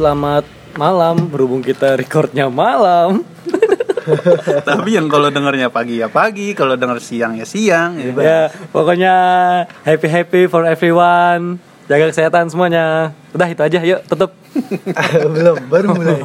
selamat malam. Berhubung kita recordnya malam. Tapi yang kalau dengarnya pagi ya pagi, kalau denger siang ya siang. Ya. ya, pokoknya happy happy for everyone. Jaga kesehatan semuanya. Udah itu aja, yuk tutup. belum baru mulai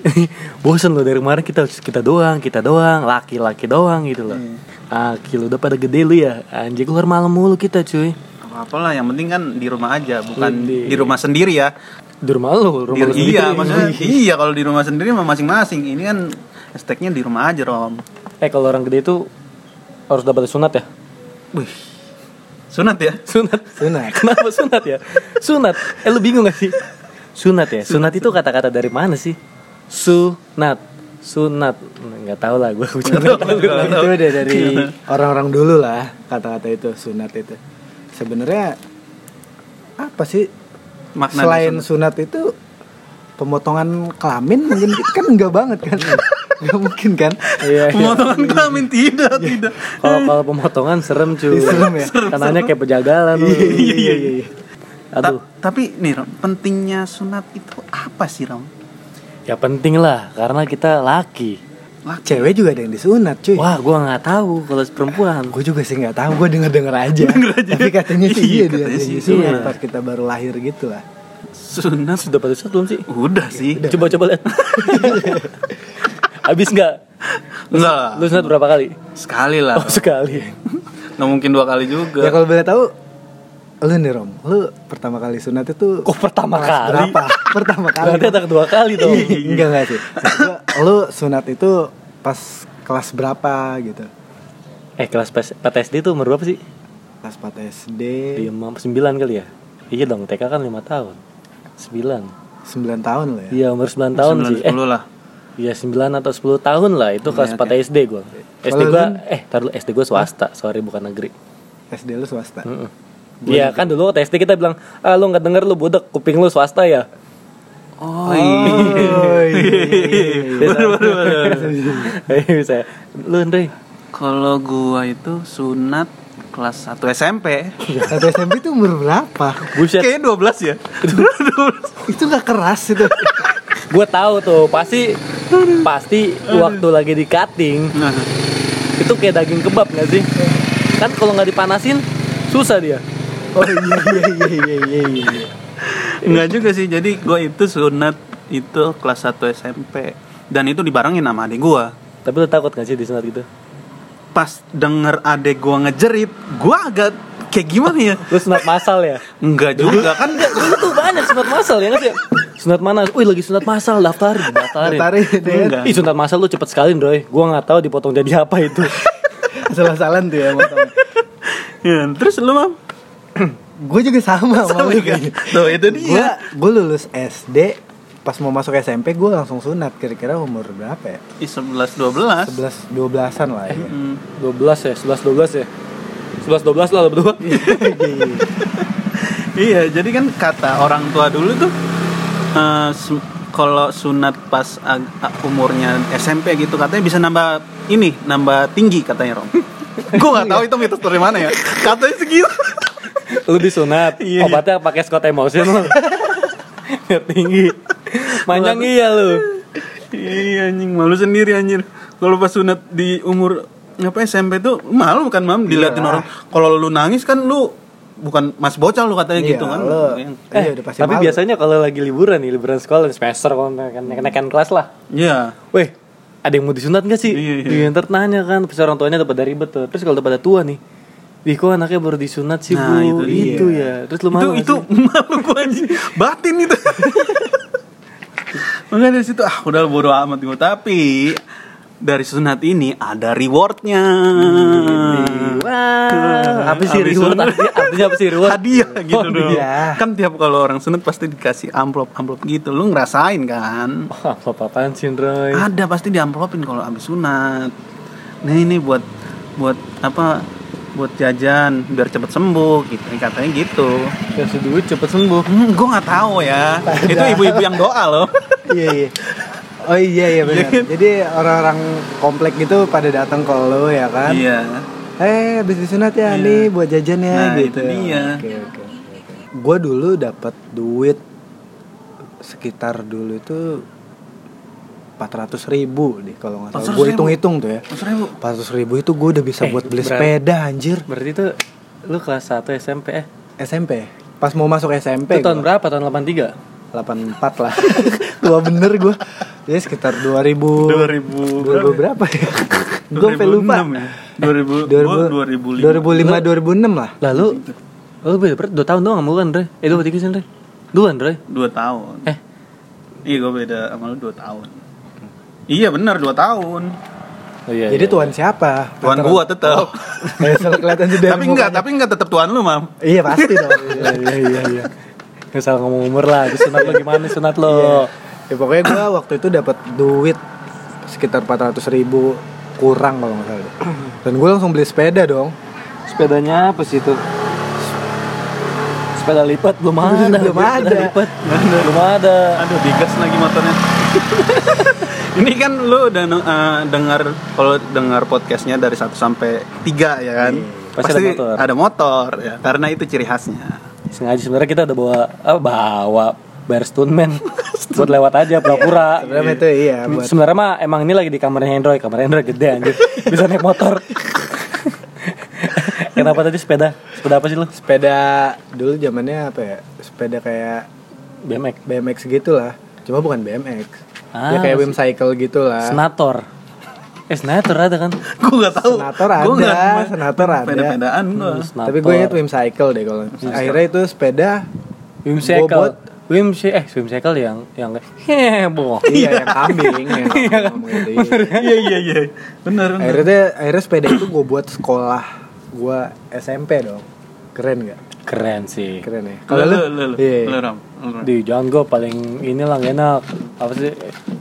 Bosen loh dari kemarin kita kita doang, kita doang, laki-laki doang gitu loh. Ah, lu udah pada gede lu ya. Anjir keluar malam mulu kita, cuy. Apalah yang penting kan di rumah aja, bukan Di- di rumah sendiri ya. Di rumah lu, Di, rumah lu sendiri. iya, maksudnya iya kalau di rumah sendiri mah masing-masing. Ini kan esteknya di rumah aja, Rom. Eh, kalau orang gede itu harus dapat sunat ya? Wih. Sunat ya? Sunat. sunat Kenapa sunat ya? Sunat. Eh lu bingung gak sih? Sunat ya. Sunat itu kata-kata dari mana sih? Sunat. Sunat. Nggak tahu lah gue. itu udah dari orang-orang dulu lah kata-kata itu sunat itu sebenarnya apa sih Makna selain sunat. sunat itu pemotongan kelamin mungkin kan enggak banget kan nggak mungkin kan Iya. iya. Pemotongan kelamin tidak, tidak. Kalau kalau pemotongan serem cuy. Serem ya? Kanannya kayak pejagalan. lu. iya iya iya Ta- Aduh. tapi nih, Rom, pentingnya sunat itu apa sih, Rom? Ya penting lah karena kita laki. Laki. cewek juga ada yang disunat cuy Wah, gua nggak tahu kalau perempuan. gue juga sih nggak tahu gue denger denger aja tapi katanya sih Iya, iya dia katanya sih disunat iya. pas kita baru lahir gitu lah Sunat Sudah pada saat belum sih? udah sih. Coba coba lihat. Habis nggak? Enggak lah. Lu sunat berapa kali? Sekali lah. Oh sekali. Nggak mungkin dua kali juga. ya kalau boleh tahu lu nih rom lu pertama kali sunat itu Kok pertama kali? berapa pertama kali Berarti ada kedua kali dong. enggak enggak sih Maksud gua, lu sunat itu pas kelas berapa gitu Eh kelas PS PTSD itu umur berapa sih? kelas 4 SD 5 9 kali ya? Iya dong, TK kan 5 tahun 9 9 tahun lo ya? Iya umur 9 tahun sih. Eh 10 lah. iya 9 atau 10 tahun lah. Itu kelas Iya, 4 SD gue SD gue, lu- eh tar dulu SD gue swasta. Sorry bukan negeri. SD lu swasta. Iya kan dulu waktu SD kita bilang Ah lu gak denger lu budak kuping lu swasta ya? Oh iya. Oh, iya. Bisa Iya bisa. Lu Andre? Iya. Kalau gua itu sunat kelas 1 SMP. satu SMP itu umur berapa Buset Kayaknya 12 ya. itu gak keras itu Gue tahu tuh pasti Pasti waktu lagi di cutting Nah, Itu kayak daging kebab gak sih? Kan kalau nggak dipanasin Susah dia oh iya iya iya iya iya iya enggak juga sih. Jadi gua itu sunat itu kelas 1 SMP. Dan itu dibarengin sama adik gua. Tapi lu takut gak sih disunat gitu? Pas denger adik gua ngejerit, gua agak kayak gimana ya? Lu sunat masal ya? Enggak juga kan Dulu tuh banyak sunat masal ya nggak sih? Sunat mana? Wih lagi sunat masal daftarin, daftarin. Daftarin, ya kan? Enggak. Ih sunat masal lu cepet sekali Droy. Gua nggak tahu dipotong jadi apa itu. salah-salah tuh ya motongnya Ya, terus lu mam gue juga sama sama kan? kayaknya. Tuh itu gue dia. gue lulus SD pas mau masuk SMP gue langsung sunat kira-kira umur berapa ya Ih, 11 12. 11 12-an lah ya Hmm. 12 ya, 11 12 ya. 11 12 lah berdua. Iya, jadi kan kata orang tua dulu tuh eh, su- kalau sunat pas umurnya SMP gitu katanya bisa nambah ini, nambah tinggi katanya Rom. Gue nggak tahu itu mitos dari mana ya. Katanya segitu. Lu disunat. Iya. Obatnya pakai Scott Emotion lu. Biar tinggi. Manjang iya lu. iya anjing, malu sendiri anjir. Kalau pas sunat di umur apa SMP tuh malu kan mam diliatin Iya. orang. Kalau lu nangis kan lu bukan mas bocah lu katanya Iya, gitu kan. lu- Yang- Iya, Eh, udah pasti tapi malu. biasanya kalau lagi liburan nih, liburan sekolah semester kalau naik naikan kelas lah. Iya. Weh, ada yang mau disunat gak sih? Iya, iya. Iya, ntar nanya kan, terus orang tuanya udah pada ribet tuh. Terus kalau udah pada tua nih, Wih kok anaknya baru disunat sih Nah, bu itu dia. ya Terus lu itu malu itu sih? malu gue anjing batin itu makanya dari situ ah udah bodo amat gue tapi dari sunat ini ada rewardnya. Wah, apa sih Habis reward? Artinya, apa sih reward? hadiah gitu Oh, dong. Iya. kan tiap kalau orang sunat pasti dikasih amplop amplop gitu. Lu ngerasain kan? Wah, apa apaan sih Roy? ada pasti diamplopin kalau habis sunat. Nah ini buat buat apa buat jajan biar cepet sembuh gitu. Katanya gitu. Kasih duit cepet sembuh. hmm, gue nggak tahu ya. Itu ibu-ibu yang doa loh. Iya iya. Oh iya iya benar. Jadi orang-orang komplek gitu pada datang ke lo ya kan? Iya. Eh habis disunat ya Iya. nih buat jajan ya Nah, gitu. itu dia. oke oke gue dulu dapat duit sekitar dulu itu 400 ribu deh kalau nggak salah 400.000? gue hitung-hitung tuh ya Maksudnya bu 400 ribu itu gue udah bisa Eh, buat beli berat. sepeda anjir Berarti itu lu kelas 1 SMP eh. SMP pas mau masuk SMP Itu tahun gua. berapa? Tahun 83. 84 lah tua bener gue ya sekitar 2000 2000 2000 berapa ya gue sampai lupa 2006 ya 2000 2000 gua 2005 2006 lah Lalu lu beda berarti 2 tahun doang sama kan, Dre? Eh 2 3 sih, Dre. Dua, Dre. 2 tahun Eh, iya gue beda sama lu 2 tahun iya benar 2 tahun oh iya. jadi iya. tuan siapa tuan Antara- gua tetap Eh, kelihatan sih dari tapi enggak mukanya. tapi enggak tetap tuan lu mam iya pasti dong Iya iya iya iya. Gak salah ngomong umur lah. Itu sunat lo gimana sunat lo? ya pokoknya gue waktu itu dapat duit sekitar 400 ribu kurang kalau nggak salah dan gue langsung beli sepeda dong Sepedanya apa sih itu? Sepeda lipat belum ada. Belum ada. Lipat. Belum ada. aduh digas lagi motornya ini kan lu udah eh, dengar kalau dengar podcastnya dari 1 sampai 3 ya kan Pasti ada motor. ada motor ya karena itu ciri khasnya Sengaja sebenarnya kita udah bawa apa bawa bayar stuntman buat lewat aja pura-pura. sebenarnya itu iya buat Sebenarnya mah emang ini lagi di kamarnya Hendroy, kamar Hendroy gede anjir. Bisa naik motor. Kenapa tadi sepeda? Sepeda apa sih lu? sepeda dulu zamannya apa ya sepeda kayak BMX. BMX gitu lah cuma bukan BMX Ah, ya kayak Wim Cycle gitu lah Senator. Eh, Senator ada kan? gue nggak tahu Senator Gua ada, nggak- senator ada. peda-pedaan gua Senator. tapi gue inget Wim Cycle deh kalau akhirnya itu sepeda Wim Gua Cycle. buat- Wim Cycle eh Wim Cycle yang yang heboh. iya yang kambing yang ngomong gitu, iya. iya iya iya bener bener. akhirnya akhirnya sepeda itu gue buat sekolah gue SMP dong keren gak Keren sih. keren ya. Kalau lu lu? lu lu iya. lu, Ram. Lu, Ram. Di jangan gue paling inilah gak enak. Apa sih?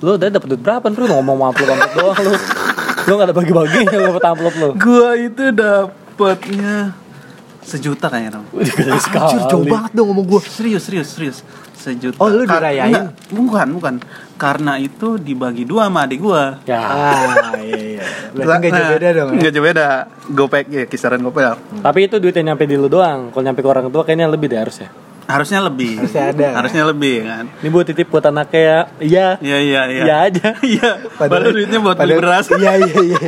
Lu udah dapet duit berapa Lu ngomong amplop amplop doang lu. Lu gak ada bagi-bagi Lu dapet amplop lu. Gua itu dapatnya sejuta kayaknya Ram. Anjir, jauh banget dong ngomong gue serius serius serius sejuta. Oh, lu Kar- dirayain? enggak, bukan bukan. Karena itu dibagi dua sama adik gua. Ya. Ah iya iya. Berarti gak jauh beda dong ya? Nggak jauh beda. Gopek ya kisaran gopek. Tapi itu duit yang nyampe di lu doang. Kalau nyampe ke orang tua kayaknya lebih deh harusnya. Harusnya lebih. Harusnya ada. harusnya lebih kan? Ini buat titip buat anaknya ya. Iya. Iya iya iya. Iya aja. Iya. Padahal duitnya buat beli beras. Iya iya iya.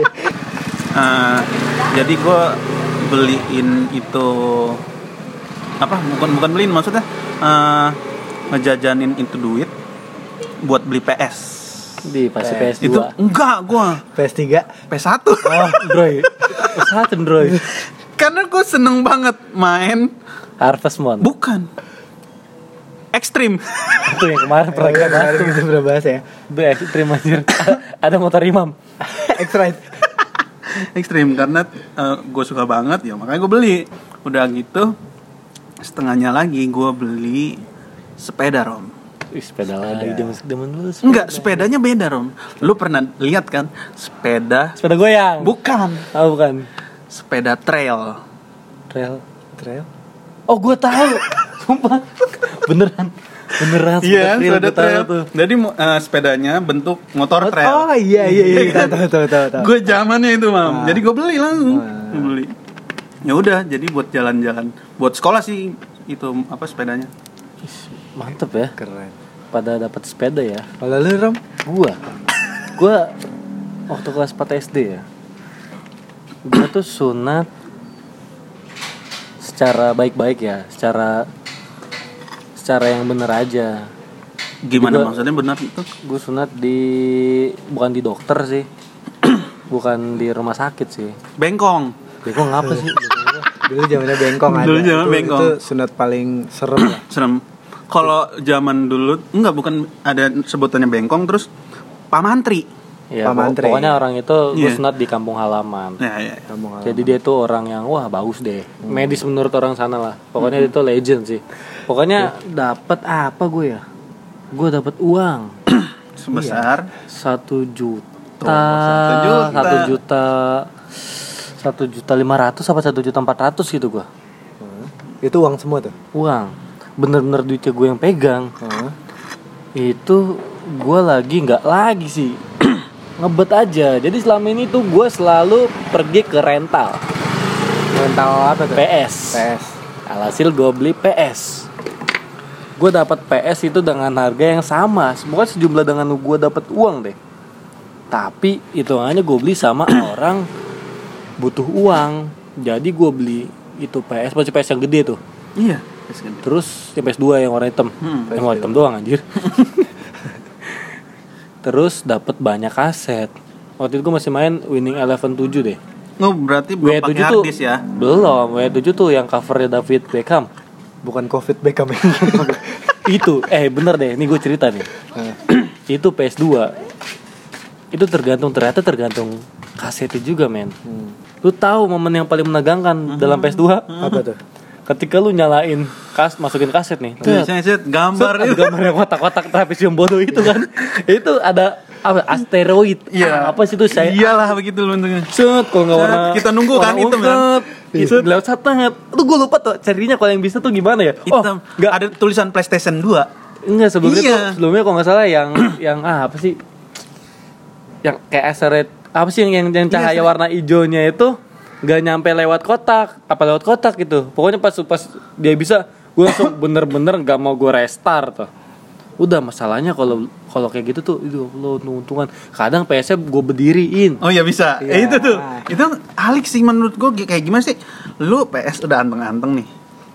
Eh, jadi gue beliin itu apa? Bukan bukan beliin maksudnya eh, ngejajanin itu duit buat beli PS Di pasti Eh, PS2 itu enggak gue PS3 PS1 Oh Droid. Satu Droid. Karena gue seneng banget main Harvest Moon. Bukan. Ekstrim Itu yang kemarin pernah kita bahas kemarin kita pernah bahas ya. Itu ekstrim anjir. Ada motor imam. X-Ride ekstrim karena gue suka banget ya makanya gue beli. Udah gitu setengahnya lagi gue beli sepeda rom Ih, sepeda lagi zaman zaman dulu sepeda. enggak sepedanya beda rom lu pernah lihat kan sepeda Sepeda goyang bukan Oh bukan sepeda trail Trail Trail Oh gue tahu Sumpah Beneran Beneran Iya, sepeda gua tahu trail. tuh. Jadi eh, sepedanya bentuk motor trail. Oh iya iya iya Iya kan? tahu tahu tahu tahu. Gue zamannya itu, Mam. Ah. Jadi gue beli langsung. Ah. Gua beli. Ya udah, jadi buat jalan-jalan. Buat sekolah sih itu apa sepedanya. Mantep ya Keren. Pada dapat sepeda ya Kalau lu Rom? Gua Gua Waktu kelas 4 SD ya Gua tuh sunat Secara baik-baik ya Secara Secara yang bener aja Gimana Juga- maksudnya benar itu? Gue sunat di Bukan di dokter sih Bukan di rumah sakit sih Bengkong. Bengkong apa sih? Dulu zamannya bengkong. Dulu zaman Itu- bengkong. Itu sunat paling serem lah. Serem. Kalau zaman dulu enggak bukan ada sebutannya bengkong terus pamantri. Ya, Pak pok- Mantri. pokoknya orang itu gue Iya. sunat di kampung halaman Ya, ya. Kamu ngalamin. Jadi dia tuh orang yang wah bagus deh. Medis menurut orang sana lah. Pokoknya dia tuh legend sih. Pokoknya dapat apa gue ya? Gue dapat uang Sebesar satu juta, satu juta. satu juta satu juta lima ratus apa satu juta empat ratus gitu gua Itu uang semua tuh. uang bener-bener duitnya gue yang pegang Heeh. itu gue lagi nggak lagi sih. Ngebet aja. Jadi selama ini tuh gue selalu pergi ke rental. Mental apa tuh? PS PS. alhasil gue beli PS gue dapat PS itu dengan harga yang sama. Semoga sejumlah dengan gue dapat uang deh. Tapi hitungannya gue beli sama orang butuh uang. Jadi gue beli itu PS masih PS yang gede tuh. Iya. Terus yang PS2 yang warna hitam. Hmm, yang warna hitam doang anjir. Terus dapat banyak kaset. Waktu itu gue masih main Winning Eleven 7 deh. Oh, berarti belum W7 pakai tuh ya? Belum, W7 tuh yang covernya David Beckham. Bukan Covid Beckham ya. itu eh bener deh, ini gue cerita nih. itu PS2. Itu tergantung ternyata tergantung kasetnya juga, men. Hmm. Lu tahu momen yang paling menegangkan dalam PS2? Apa tuh? Ketika lu nyalain kas masukin kaset nih. Iya, saya set gambar Set, itu. gambar yang kotak-kotak trapesium bodoh itu kan itu ada apa asteroid Iya. Ah, apa sih itu saya Iyalah begitu bentuknya. set kalau nggak Set, warna kita nunggu kan, hitam kan? ungkep. itu lewat satengah tuh gue lupa tuh carinya kalau yang bisa tuh gimana ya Hitam. oh nggak ada tulisan PlayStation 2. enggak sebelumnya Iya. tuh sebelumnya kalau nggak salah yang yang ah, apa sih yang kayak asteroid apa sih yang yang, yang Iya, cahaya saya- warna hijaunya itu nggak nyampe lewat kotak apa lewat kotak gitu pokoknya pas pas dia bisa gue langsung bener-bener nggak mau gue restart tuh udah masalahnya kalau kalau kayak gitu tuh itu lo untungan kadang PS gue berdiriin Oh iya bisa. Iya. Eh, itu tuh. Itu alik sih menurut gua kayak gimana sih? Lu PS udah anteng-anteng nih.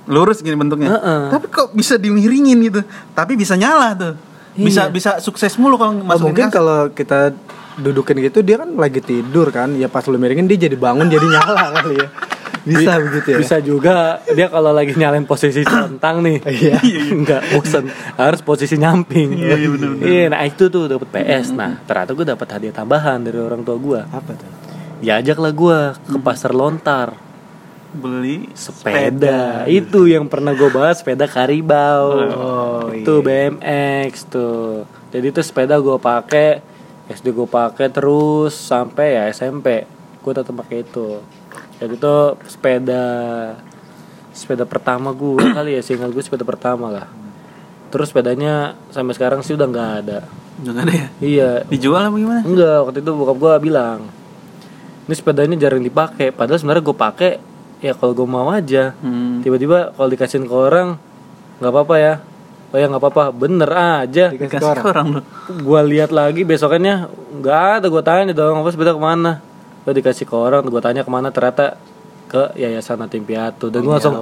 Lurus gini bentuknya. Heeh. Tapi kok bisa dimiringin gitu. Tapi bisa nyala tuh. Bisa Iya. bisa sukses mulu kalau Oh, masukin mungkin kalau kita dudukin gitu dia kan lagi tidur kan ya pas lu miringin dia jadi bangun jadi nyala kali ya bisa begitu ya? bisa juga. Dia kalau lagi nyalain posisi centang nih. Iya. nggak bosan harus posisi nyamping. Iya, iya, bener. iya nah itu tuh dapat PS nah ternyata gue dapat hadiah tambahan dari orang tua gue apa tuh? Diajak lah gue ke pasar lontar. Beli sepeda. itu yang pernah gue bahas sepeda karibau. Oh, itu BMX tuh. Jadi itu sepeda gue pakai SD gue pakai terus sampai ya SMP gue tetap pakai itu jadi itu sepeda sepeda pertama gue kali ya seingat gue sepeda pertama lah terus sepedanya sampai sekarang sih udah nggak ada Udah nggak ada ya? iya Dijual apa gimana? Enggak, waktu itu bokap gue bilang Ini sepedanya jarang dipakai Padahal sebenarnya gue pakai Ya kalau gue mau aja Hmm. Tiba-tiba kalau dikasihin ke orang nggak apa-apa ya Oh ya nggak apa-apa Bener aja Dikasih ke orang. orang. Gue lihat lagi besokannya nggak ada gue tanya dong Apa sepeda ke mana Gue dikasih ke orang Gue tanya ke mana ternyata ke Yayasan Yatim Piatu. Dan gue langsung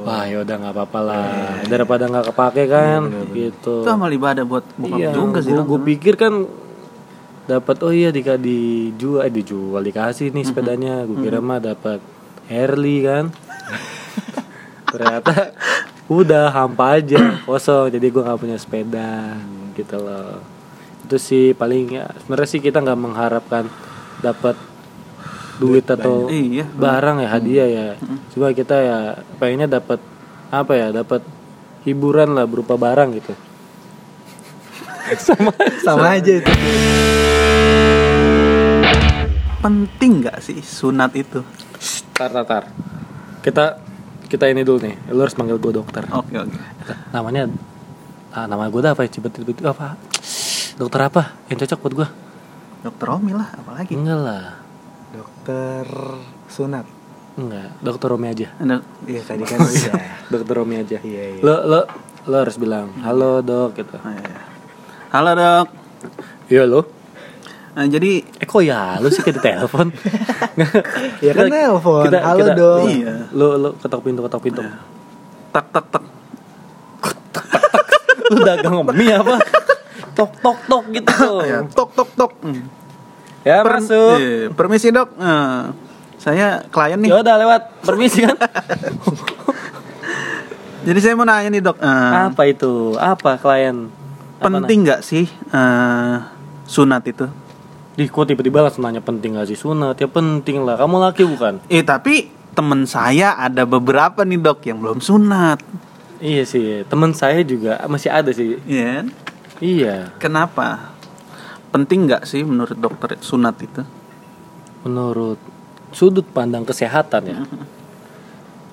Wah yaudah nggak apa-apa lah. Daripada nggak kepake kan Gitu. Itu amal ibadah buat bokap iya, juga sih. Gue pikir kan dapat oh iya dika dijual eh, dijual dikasih nih sepedanya. Gue kira mah dapat Harley kan. Ternyata udah hampa aja kosong. Jadi gue nggak punya sepeda gitu loh. Itu sih paling ya sebenarnya sih kita nggak mengharapkan dapat duit atau Iya. barang ya hadiah ya. Cuma kita ya pengennya dapat apa ya dapat hiburan lah berupa barang gitu. Sama sama aja itu. Penting nggak sih sunat itu? tar tar tar. Kita kita ini dulu nih. Lu harus manggil gue dokter. Oke oke. namanya ah, nama gue apa ya? Cibet apa? Dokter apa? Yang cocok buat gue Dokter Romi lah, apalagi. enggak lah dokter sunat enggak dokter Romi aja iya tadi kan iya dokter Romi aja Iya, iya. lo lo lo harus bilang halo dok gitu Oh, iya. Halo dok. iya lo Nah, jadi eh kok ya lu sih kayak di telepon Ya kan nelpon. Halo, Dok. Iya. lu lu ketok pintu ketok pintu tak tak tak. lu dagang mie apa tok tok tok gitu tuh Ya, tok tok tok. Hmm. Ya Per- masuk iya, permisi dok. Eh, saya klien nih. ya udah lewat permisi kan Jadi saya mau nanya nih dok. eh, apa itu apa klien Apa penting nggak sih eh, sunat itu? Di kok tiba-tiba langsung nanya penting gak sih sunat? Ya penting lah. Kamu laki bukan? Eh tapi temen saya ada beberapa nih dok yang belum sunat. Iya sih. Temen saya juga masih ada sih. Iya. kan? Iya. Kenapa? Penting nggak sih menurut dokter sunat itu? Menurut sudut pandang kesehatan ya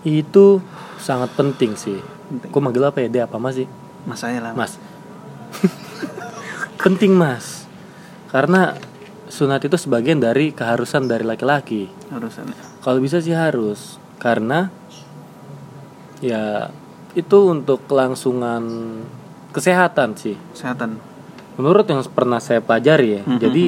itu sangat penting sih Penting. gue manggil apa ya dia apa mas sih Mas saya lah. mas penting mas karena sunat itu sebagian dari keharusan dari laki-laki Harusan. kalau bisa sih harus karena ya itu untuk kelangsungan kesehatan sih Kesehatan. Menurut yang pernah saya pelajari ya Mhm. jadi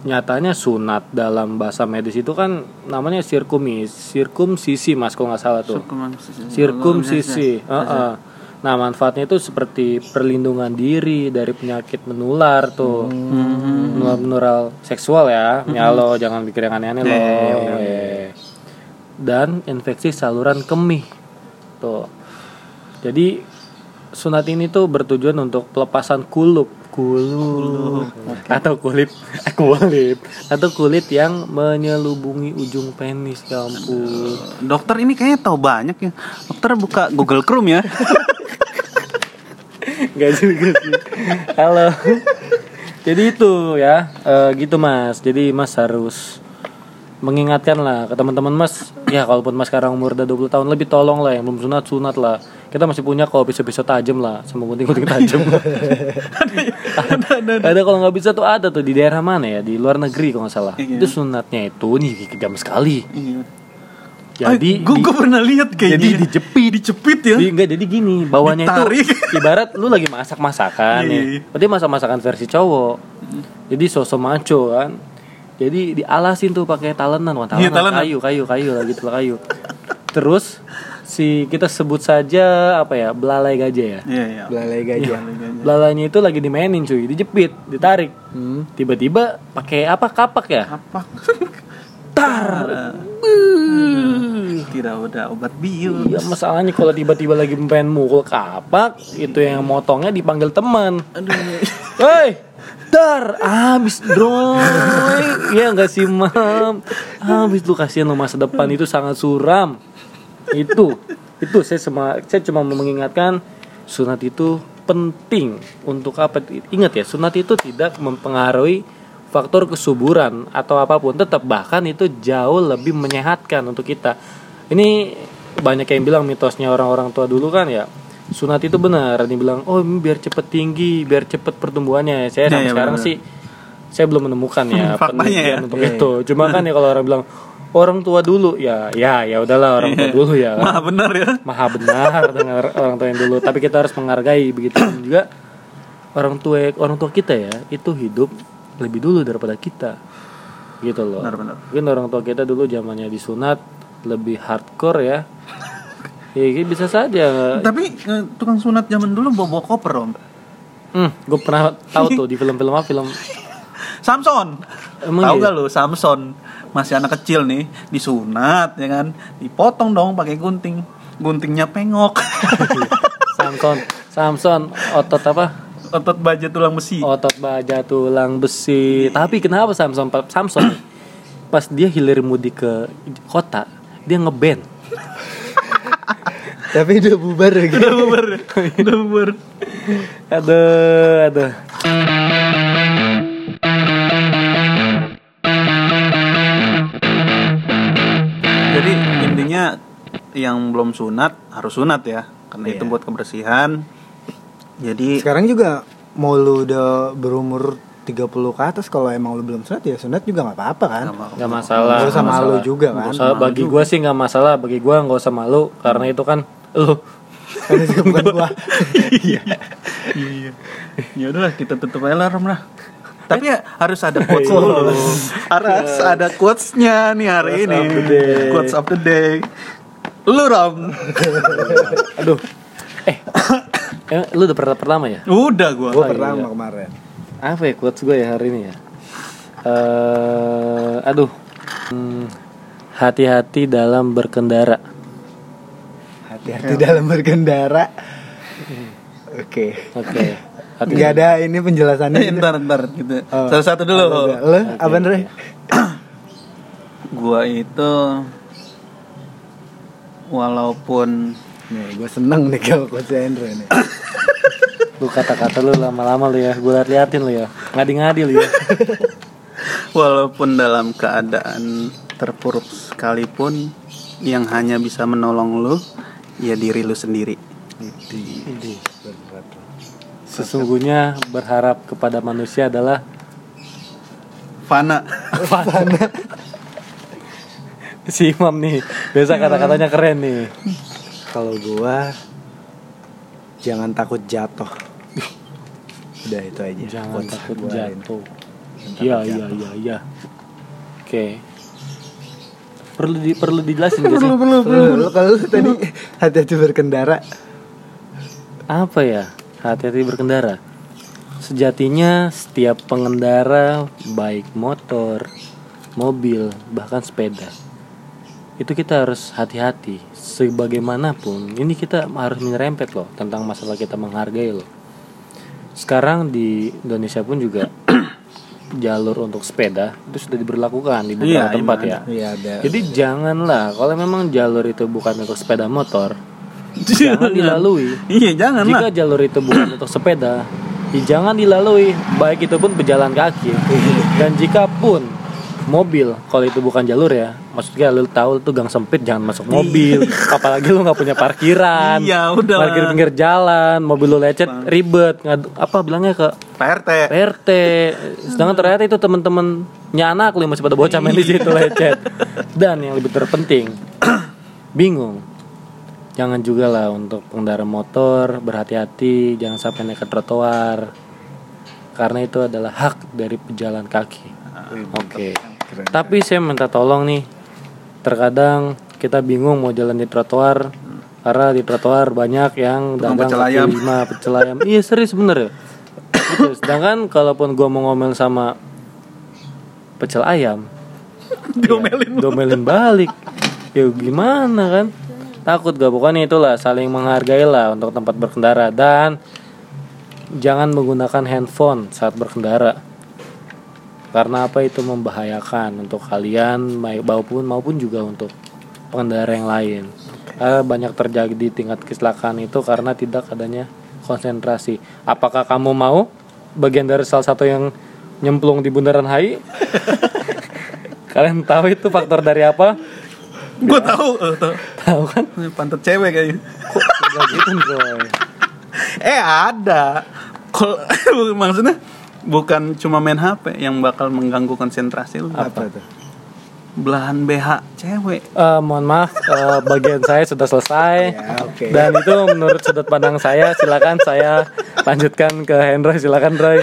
nyatanya sunat dalam bahasa medis itu kan namanya sirkumis sirkumsisi mas kalau nggak salah tuh. Sirkumsisi Heeh. nah manfaatnya itu seperti perlindungan diri dari penyakit menular tuh. Menular menular seksual ya. Ya lo jangan pikir yang aneh-aneh lo. Eh. dan infeksi saluran kemih tuh. Jadi sunat ini tuh bertujuan untuk pelepasan kulup kulup atau kulit eh, kulit atau kulit yang menyelubungi ujung penis ya ampun Dokter ini kayaknya tahu banyak ya. Dokter buka Google Chrome ya. Gak juga sih. Halo. Jadi itu ya, eh, gitu Mas. Jadi Mas harus mengingatkan lah ke teman-teman Mas. Ya kalaupun Mas sekarang umur udah 20 tahun lebih tolong lah yang belum sunat sunat lah. Kita masih punya kok pisau-pisau tajam lah, sama gunting-gunting tajam. ada kalau nggak bisa tuh ada tuh di daerah mana ya di luar negeri kalau nggak salah. Iya. Itu sunatnya itu nih kejam sekali. Iya. Jadi gue pernah lihat kayaknya. jadi dijepit dijepit ya. Enggak jadi gini, bawahnya Ditarik. itu ibarat lu lagi masak-masakan Iya, ya. Berarti masak-masakan versi cowok. Jadi sosok maco kan. Jadi dialasin tuh pakai talenan, wah talenan, Iya, talenan. kayu, kayu, kayu lah gitu lah kayu. Terus si kita sebut saja apa ya, belalai gajah ya. Iya, iya. Belalai gajah. Belalainya itu lagi dimainin cuy, dijepit, ditarik. Hmm. Tiba-tiba pakai apa kapak ya? Apa? Tar. Tidak ada obat bius. Iya masalahnya kalau tiba-tiba lagi pengen mukul kapak itu yang motongnya dipanggil teman. Aduh. Hei, dar, habis droy. Iya nggak sih mam? Habis lu kasihan lo masa depan itu sangat suram. Itu, itu saya cuma saya cuma mengingatkan sunat itu penting untuk apa? Ingat ya, sunat itu tidak mempengaruhi faktor kesuburan atau apa pun. Tetap bahkan itu jauh lebih menyehatkan untuk kita. Ini banyak yang bilang mitosnya orang-orang tua dulu kan ya sunat itu benar dia bilang oh ini biar cepet tinggi biar cepet pertumbuhannya saya Iya, sampai iya, sekarang benar. sih saya belum menemukan ya penelitian ya. untuk Iya, itu cuma kan ya kalau orang bilang orang tua dulu ya ya ya udahlah orang tua Iya. dulu ya Maha benar ya. maha benar dengan orang tua yang dulu tapi kita harus menghargai begitu juga orang tua orang tua kita ya itu hidup lebih dulu daripada kita gitu loh Benar, benar. mungkin orang tua kita dulu zamannya disunat lebih hardcore ya ya bisa saja Tapi eh, tukang sunat zaman dulu bawa bawa koper om. hmm, gue pernah tahu tuh di film-film apa film Samson. Emang Tahu iya? gak lu Samson masih anak kecil nih disunat ya kan? Dipotong dong pakai gunting. Guntingnya pengok. Samson Samson otot apa? Otot baja tulang besi. Otot baja tulang besi. Tapi kenapa Samson Samson? Pas dia hilir mudik ke kota dia ngeband. Tapi udah bubar gitu. udah bubar. Udah bubar. Aduh aduh yang belum sunat harus sunat ya karena Iya. itu buat kebersihan jadi Sekarang juga mau lu udah berumur 30 ke atas kalau emang lu belum sunat ya sunat juga nggak apa-apa kan. nggak masalah Nggak usah malu masalah. juga kan. usah, bagi gue sih nggak masalah bagi gue nggak usah malu karena itu kan lu Karena itu bukan gua. iya iya ya udahlah kita tutup aja lah tapi ya harus ada quotes dulu harus ada quotesnya nih hari Quotes ini of the day. quotes of the day lu Rom aduh eh eh, lu udah pernah pertama ya udah gua Gua Oh, pertama iya. kemarin. apa ya quotes gue ya hari ini ya eh aduh Hmm, hati-hati dalam berkendara Hati-hati dalam berkendara. Oke. oke hati Nggak ada ini penjelasannya. Eh, ntar ntar gitu Oh. satu satu dulu Lo apa Andre? gua itu walaupun Nih, gue seneng nih kalau coach Andre nih. lu kata-kata lu lama-lama lu ya gue liatin lu ya ngadi-ngadi lu ya walaupun dalam keadaan terpuruk sekalipun yang hanya bisa menolong lu ya diri lu sendiri. Ini. Sesungguhnya berharap kepada manusia adalah Fana. si Imam nih. Biasa kata-katanya keren nih. Kalau gua jangan takut jatuh. Udah itu aja. Jangan Quotes takut jatuh. Iya iya iya iya. Oke. Perlu di perlu dijelasin gak sih? Lu kalau lu tadi hati-hati berkendara. Apa ya? Hati-hati berkendara. Sejatinya setiap pengendara baik motor, mobil, bahkan sepeda itu kita harus hati-hati sebagaimanapun ini kita harus menyerempet loh tentang masalah kita menghargai loh sekarang di Indonesia pun juga jalur untuk sepeda itu sudah diberlakukan di beberapa Iya, tempat iya, ya Iya ada. jadi janganlah kalau memang jalur itu bukan untuk sepeda motor jangan dilalui Iya, jangan jika lah. jalur itu bukan untuk sepeda, ya jangan dilalui, baik itu pun pejalan kaki. Dan jika pun mobil, kalau itu bukan jalur ya, maksudnya lu tahu itu gang sempit jangan masuk mobil, apalagi lu nggak punya parkiran, Iya, udah parkir pinggir jalan, mobil lu lecet ribet, ngadu, apa bilangnya ke PRT. PRT. Sedangkan ternyata itu temen-temennya anak lu masih pada bocah main di situ lecet. Dan yang lebih terpenting, bingung. Jangan juga lah untuk pengendara motor berhati-hati, jangan sampai naik ke trotoar. Karena itu adalah hak dari pejalan kaki. Oke. Keren. Tapi saya minta tolong nih. Terkadang kita bingung mau jalan di trotoar karena di trotoar banyak yang Tukang dagang pecel ayam. lima pecel ayam. Iya serius bener ya. Gitu. Sedangkan kalaupun gua mau ngomel sama pecel ayam, Diomelin. ya, domelin balik. Ya gimana kan? Takut gak pokoknya itulah saling menghargai lah untuk tempat berkendara dan jangan menggunakan handphone saat berkendara. Karena apa itu membahayakan untuk kalian maupun maupun juga untuk pengendara yang lain. Karena banyak terjadi di tingkat kecelakaan itu karena tidak adanya konsentrasi. Apakah kamu mau bagian dari salah satu yang nyemplung di bundaran HI? Kalian tahu itu faktor dari apa? Gue tahu, eh, tahu. Tahu kan? Pantat cewek kayaknya. Kok nggak gitu? Eh ada. Kalau maksudnya bukan cuma main HP yang bakal mengganggu konsentrasi lu. Apa tuh? Belahan BH cewek. Eh, mohon maaf, eh, bagian saya sudah selesai. Ya, oke. Dan itu menurut sudut pandang saya, silakan saya lanjutkan ke Hendro, silakan Roy.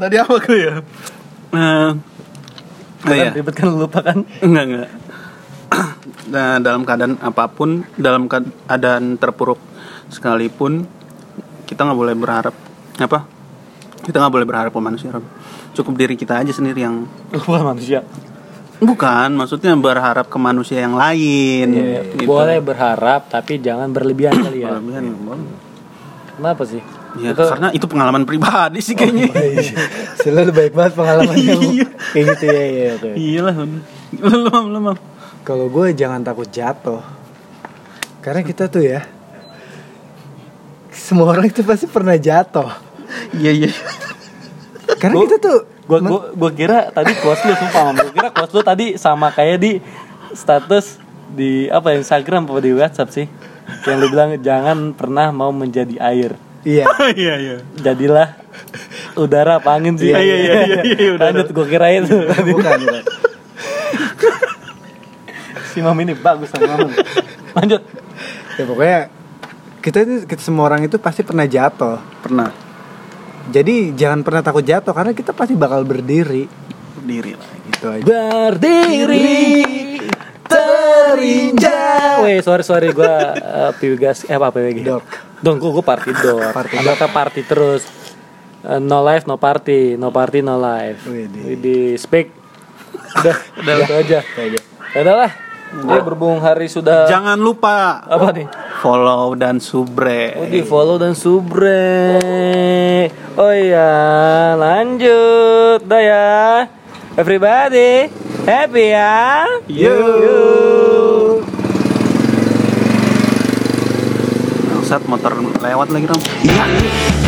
Tadi apa gue ya? Eh, oh iya. Ribet kan lu lupa kan? Enggak, enggak. nah, dalam keadaan apa pun, dalam keadaan terpuruk sekalipun, kita nggak boleh berharap apa? Kita nggak boleh berharap ke manusia. Rob. Cukup diri kita aja sendiri yang Lupa manusia. bukan, maksudnya berharap ke manusia yang lain. Gitu. Boleh berharap, tapi jangan berlebihan kali ya. Berlebihan, boleh. Kenapa sih? Ya, Itu- karena itu pengalaman pribadi sih kayaknya. Selalu baik banget pengalamannya. Iya. Kayak gitu ya, ya oke. Iya lah. Lu lu Mam, lu Mam. Kalau gue jangan takut jatuh. Karena kita tuh ya semua orang itu pasti pernah jatuh. Iya iya. Karena Gua- kita tuh Gua, gua, gua kira tadi quotes lu sumpah Mam. Gua kira quotes lu tadi sama kayak di status di apa Instagram apa di WhatsApp sih yang lu bilang jangan pernah mau menjadi air iya. Iya iya. jadilah udara apa angin sih Iya, iya, iya, iya, iya, udara. lanjut gue kira itu bukan, bukan. si mam ini bagus sama mam lanjut Ya pokoknya kita itu kita semua orang itu pasti pernah jatuh. Pernah Jadi jangan pernah takut jatuh karena kita pasti bakal berdiri. berdiri lah. Gitu aja. berdiri terinjak. Weh sorry sorry gue uh, PWG eh apa PWG Dok. Dong gue gue party dong Party Ada ke party terus. Eh, No life no party. No party no life. Widih. Di speak. Udah Udah itu aja. Ya udah. Lah Jadi berhubung hari sudah Jangan lupa. Apa nih follow dan subre. Oh di follow dan subre Oh iya Lanjut Dah ya Everybody Happy ya Yo. Bangsat motor lewat lagi. Iya, iya. Iya,